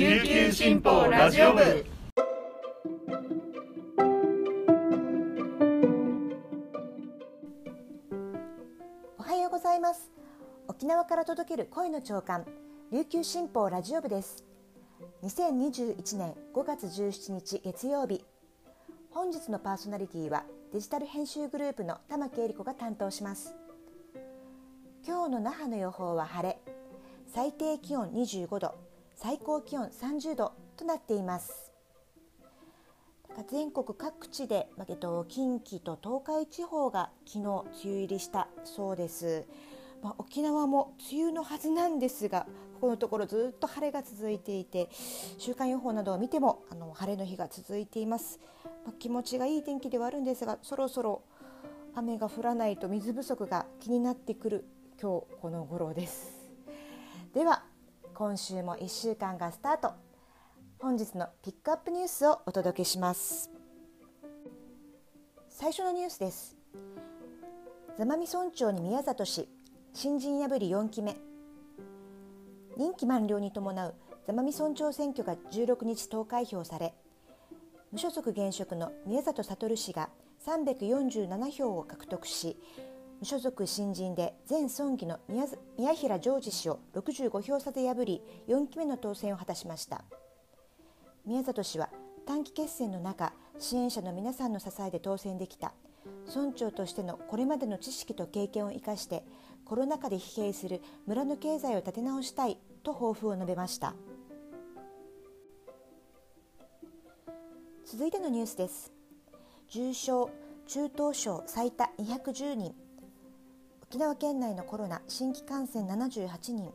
琉球新報ラジオ部。おはようございます。沖縄から届ける声の長官琉球新報ラジオ部です。2021年5月17日月曜日。本日のパーソナリティはデジタル編集グループの玉木恵理子が担当します。今日の那覇の予報は晴れ。最低気温25度。最高気温30度となっています。全国各地で、まえっと、近畿と東海地方が昨日梅雨入りしたそうです、まあ、沖縄も梅雨のはずなんですがここのところずっと晴れが続いていて週間予報などを見てもあの晴れの日が続いています、まあ、気持ちがいい天気ではあるんですがそろそろ雨が降らないと水不足が気になってくる今日この頃です。では今週も1週間がスタート。本日のピックアップニュースをお届けします。最初のニュースです。座間味村長に宮里氏新人破り4期目。任期満了に伴う座間味村長選挙が16日投開票され無所属現職の宮里悟氏が347票を獲得し無所属新人で前村議の宮平ジョージ氏を65票差で破り4期目の当選を果たしました。宮里氏は短期決戦の中支援者の皆さんの支えで当選できた。村長としてのこれまでの知識と経験を生かしてコロナ禍で疲弊する村の経済を立て直したいと抱負を述べました。続いてのニュースです。重症中等症最多210人。沖縄県内のコロナ新規感染78人。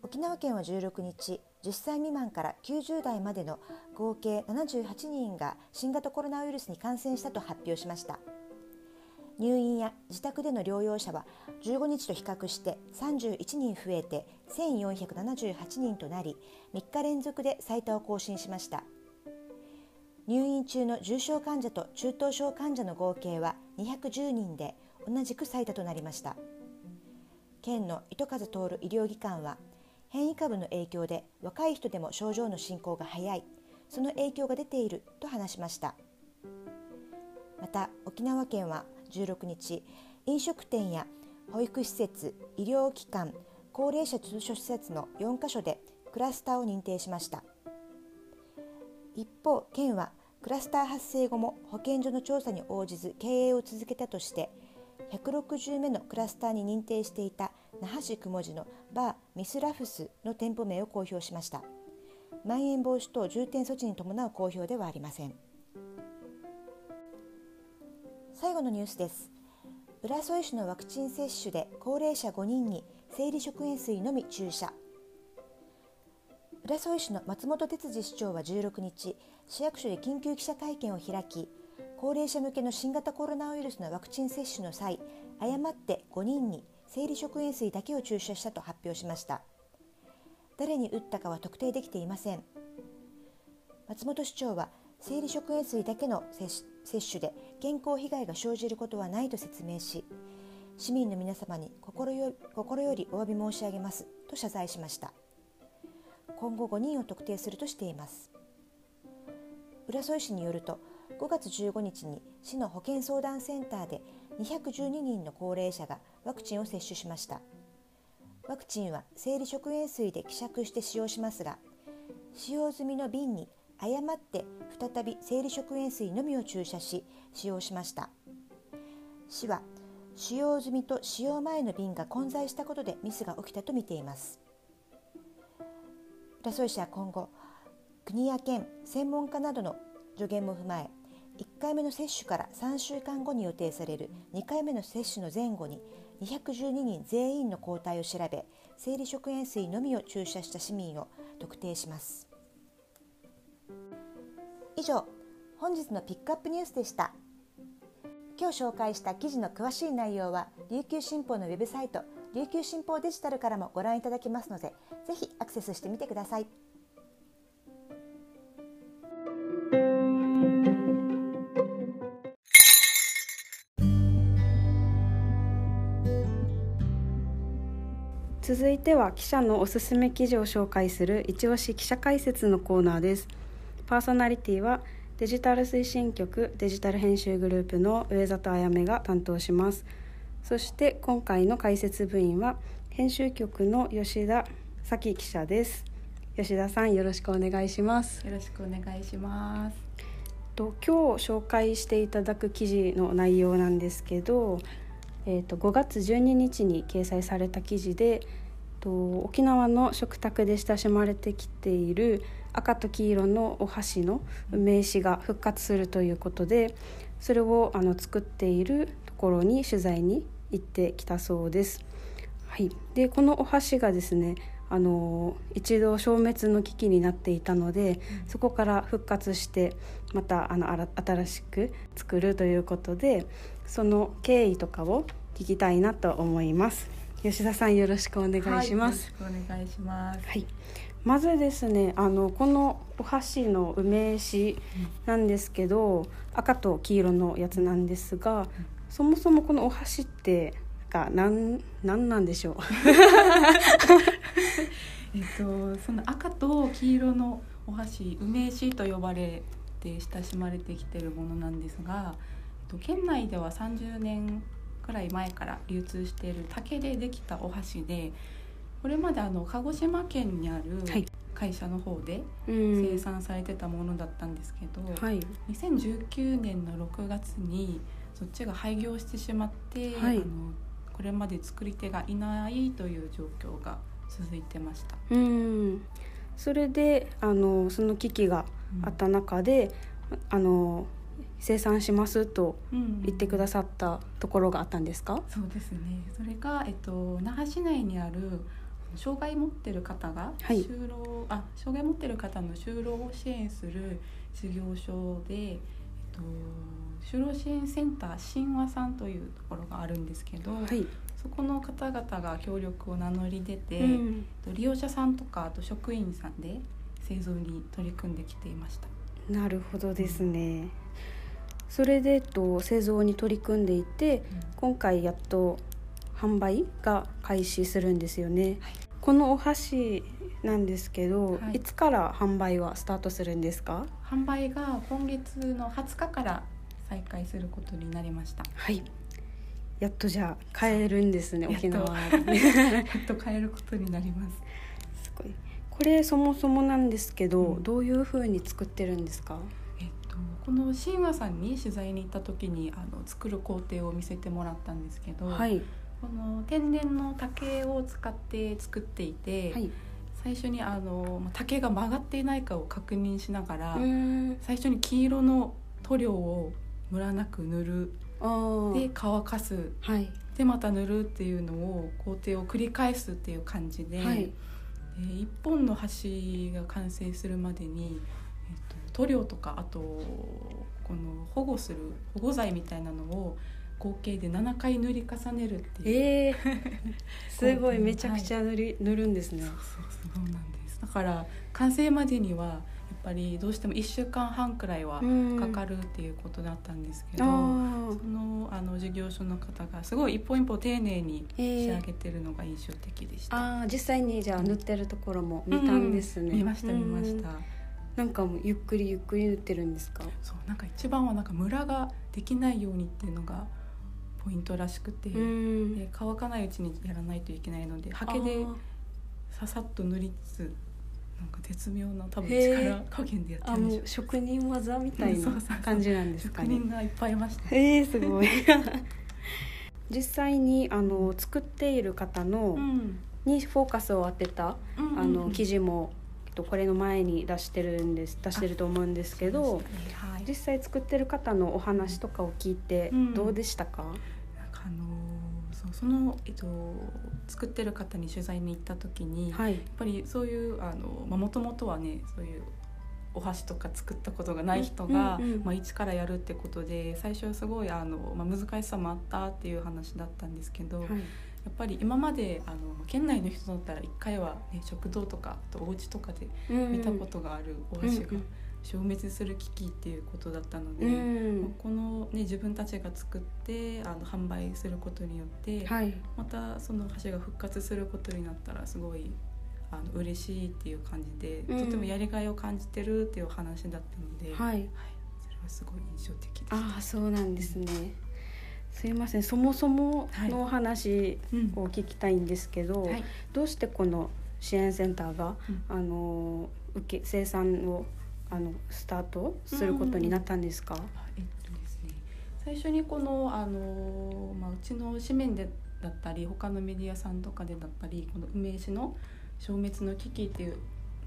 沖縄県は16日10歳未満から90代までの合計78人が新型コロナウイルスに感染したと発表しました。入院や自宅での療養者は15日と比較して31人増えて1478人となり3日連続で最多を更新しました。入院中の重症患者と中等症患者の合計は210人で同じく最多となりました。県の糸数通る医療機関は変異株の影響で若い人でも症状の進行が早いその影響が出ていると話しました。また沖縄県は16日飲食店や保育施設医療機関高齢者通所施設の4カ所でクラスターを認定しました。一方県はクラスター発生後も保健所の調査に応じず経営を続けたとして160目のクラスターに認定していた那覇市雲寺のバーミスラフスの店舗名を公表しました。まん延防止等重点措置に伴う公表ではありません。最後のニュースです。浦添市のワクチン接種で高齢者5人に生理食塩水のみ注射。浦添市の松本哲司市長は16日市役所で緊急記者会見を開き高齢者向けの新型コロナウイルスのワクチン接種の際誤って5人に生理食塩水だけを注射したと発表しました。誰に打ったかは特定できていません。松本市長は生理食塩水だけの接種で健康被害が生じることはないと説明し市民の皆様に心よ心よりお詫び申し上げますと謝罪しました。今後5人を特定するとしています。浦添市によると5月15日に市の保健相談センターで212人の高齢者がワクチンを接種しました。ワクチンは生理食塩水で希釈して使用しますが使用済みの瓶に誤って再び生理食塩水のみを注射し使用しました。市は使用済みと使用前の瓶が混在したことでミスが起きたとみています。浦添市は今後国や県専門家などの助言も踏まえ1回目の接種から3週間後に予定される2回目の接種の前後に212人全員の抗体を調べ生理食塩水のみを注射した市民を特定します以上本日のピックアップニュースでした今日紹介した記事の詳しい内容は琉球新報のウェブサイト琉球新報デジタルからもご覧いただけますのでぜひアクセスしてみてください。続いては記者のおすすめ記事を紹介する一押し記者解説のコーナーです。パーソナリティはデジタル推進局デジタル編集グループの上里彩芽が担当します。そして今回の解説部員は編集局の吉田咲記者です。吉田さんよろしくお願いします。よろしくお願いします。と今日紹介していただく記事の内容なんですけど、えー、と5月12日に掲載された記事でと沖縄の食卓で親しまれてきている赤と黄色のお箸の名刺が復活するということでそれをあの作っているところに取材に行ってきたそうです。はい、でこのお箸がですねあの一度消滅の危機になっていたので、そこから復活してまたあの新しく作るということでその経緯とかを聞きたいなと思います。吉田さんよろしくお願いします、はい、お願いします。はい。まずですねあのこのお箸の梅酒なんですけど、うん、赤と黄色のやつなんですが、うん、そもそもこのお箸ってかなんなんなんでしょう。えっとその赤と黄色のお箸梅酒と呼ばれて親しまれてきてるものなんですが、えっと、県内では30年くらい前から流通している竹でできたお箸でこれまであの鹿児島県にある会社の方で生産されてたものだったんですけど、はい、2019年の6月にそっちが廃業してしまって、はい、あのこれまで作り手がいないという状況が続いてました。うん。それであのその危機があった中で、うん、あの生産しますと言ってくださったところがあったんですか、うん、そうですね。それが、えっと、那覇市内にある障害持ってる方が就労、はい、あ障害持ってる方の就労を支援する事業所で、と、就労支援センター神話さんというところがあるんですけど、はい、そこの方々が協力を名乗り出て、うん、利用者さんとかあと職員さんで製造に取り組んできていました。なるほどですね、うんそれでと製造に取り組んでいて、今回やっと販売が開始するんですよね、はい、このお箸なんですけど、はい、いつから販売はスタートするんですか？販売が今月の20日から再開することになりました。はい。やっとじゃあ買えるんですね沖縄。やっと買えることになります。すごい。これそもそもなんですけど、うん、どういう風に作ってるんですか？この神話さんに取材に行った時にあの作る工程を見せてもらったんですけど、はい、この天然の竹を使って作っていて、はい、最初にあの竹が曲がっていないかを確認しながら最初に黄色の塗料をムラなく塗る。で乾かす、はい、でまた塗るっていうのを工程を繰り返すっていう感じで、はい、1本の橋が完成するまでに塗料とかあとこの保護する保護剤みたいなのを合計で7回塗り重ねるっていう、えー、すごいめちゃくちゃ塗り、はい、塗るんですね。そうそうそうなんです。だから完成までにはやっぱりどうしても1週間半くらいはかかるっていうことだったんですけど、そのあの事業所の方がすごい一本一本丁寧に仕上げてるのが印象的でした、えー、あ実際にじゃあ塗ってるところも見たんですね、うん、見ました見ました、なんかもうゆっくりゆっくり塗ってるんですか？そうなんか一番はなんかムラができないようにっていうのがポイントらしくて、で乾かないうちにやらないといけないのでハケでささっと塗りつつなんか絶妙な多分力加減でやってるんでしょう職人技みたいな感じなんですかね。職人がいっぱいいました、えー、すごい。実際にあの作っている方の、うん、にフォーカスを当てた、うんうんうん、あの記事もとこれの前に出してるんです出してると思うんですけど、ね。はい、実際作ってる方のお話とかを聞いてどうでしたか、うん、なんかあのそうその、えっと、作ってる方に取材に行った時に、はい、やっぱりそういうもともとはねそういうお箸とか作ったことがない人が、まあ、一からやるってことで最初はすごいあの、まあ、難しさもあったっていう話だったんですけど、はい。やっぱり今まであの県内の人だったら一回は、ね、食堂とかあとお家とかで見たことがあるお箸が消滅する危機っていうことだったので、うん、この、ね、自分たちが作ってあの販売することによって、はい、またその橋が復活することになったらすごいあの嬉しいっていう感じで、うん、とてもやりがいを感じてるっていう話だったので、はい、はい、それはすごい印象的でああそうなんですね。すいません。そもそものお話を聞きたいんですけど、はい、どうしてこの支援センターが、うん、あの受け生産をあのスタートすることになったんですか、えっとですね、最初にこのあの、まあ、うちの紙面でだったり他のメディアさんとかでだったりこの梅市の消滅の危機っていう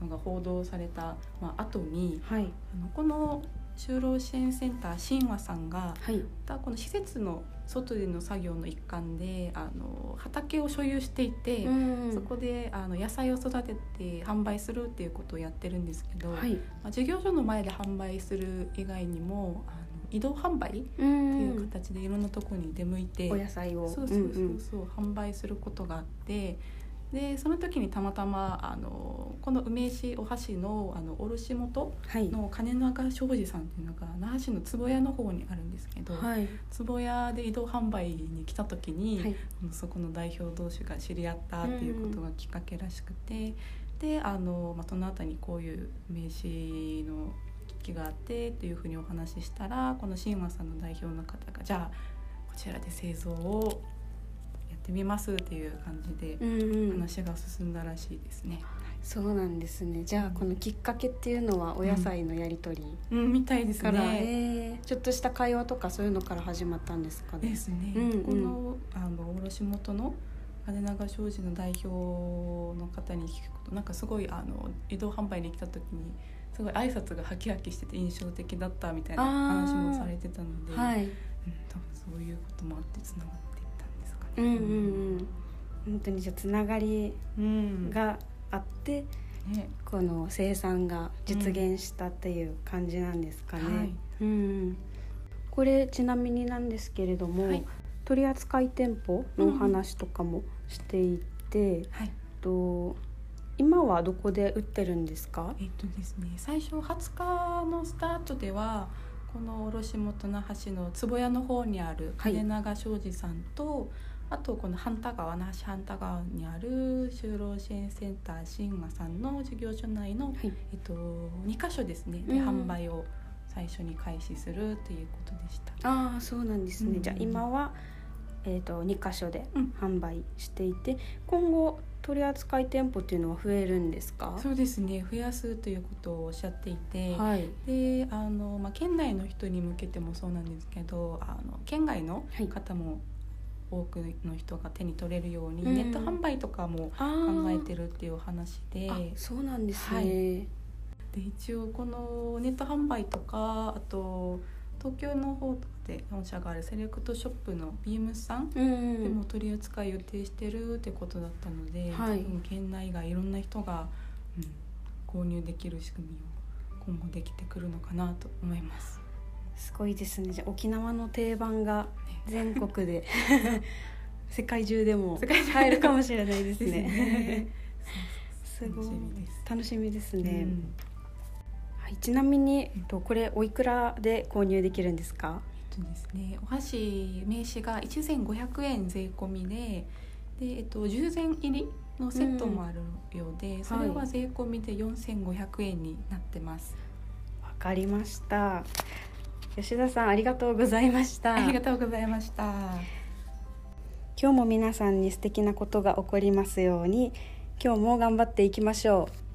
のが報道された、まあ後に、はい、あのこの就労支援センター新和さんが、はい、この施設の外での作業の一環であの畑を所有していて、うん、そこであの野菜を育てて販売するっていうことをやってるんですけど、はい、まあ、事業所の前で販売する以外にもあの移動販売っていう形でいろんなところに出向いて、お野菜を。そうそうそうそう、販売することがあって。でその時にたまたまあのこの梅市お箸のあの卸元の金長庄司さんっていうのが那覇市の坪屋の方にあるんですけど、はい、坪屋で移動販売に来た時に、はい、そこの代表同士が知り合ったっていうことがきっかけらしくて、であの、まあ、その後にこういう名刺の機器があってっていうふうにお話ししたらこの新和さんの代表の方がじゃあこちらで製造をってみますっていう感じで話が進んだらしいですね。そうなんですね。じゃあこのきっかけっていうのはお野菜のやり取り、うん、うん、みたいですね、えー、ちょっとした会話とかそういうのから始まったんですかね？ですね。うんうん、このあの卸元の金長商事の代表の方に聞くとなんかすごいあの移動販売に来た時にすごい挨拶がハキハキしてて印象的だったみたいな話もされてたので、はい、うん、多分そういうこともあってつながって。うんうんうん。本当にじゃつながりがあって、うんね、この生産が実現したっていう感じなんですかね。うん、はい、うん、これちなみになんですけれども、はい、取扱店舗のお話とかもしていて、うんはい、と今はどこで売ってるんですか？えっとですね、最初20日のスタートではこの卸元那覇市の坪屋の方にある金長庄司さんと、あとこの半田川那覇市半田川にある就労支援センター新和さんの事業所内の、はい、えっと、2か所ですね。で、販売を最初に開始するということでした。ああそうなんですね、うん、じゃあ今は、えーと、と2か所で販売していて、うん、今後取扱店舗っていうのは増えるんですか？そうですね。増やすということをおっしゃっていて、はい、であの、まあ、県内の人に向けてもそうなんですけどあの県外の方も多くの人が手に取れるように、ネット販売とかも考えてるっていう話で。そうなんですね、はい、で一応このネット販売とかあと東京の方とかで本社があるセレクトショップのビームスさんでも取り扱い予定してるってことだったので、はい、多分県内外いろんな人が、うん、購入できる仕組みを今後できてくるのかなと思います。すごいですねじゃ沖縄の定番が全国で 世界中でも入るかもしれないですね。すごい楽しみですね。うんはい、ちなみに、えっと、これおいくらで購入できるんですか？えっとですね、お箸名刺が一千五百円税込みで、でえっと十膳入りのセットもあるようで、うん、それは税込みで四千五百円になってます。わ、かりました。吉田さんありがとうございました。ありがとうございました。今日も皆さんに素敵なことが起こりますように。今日も頑張っていきましょう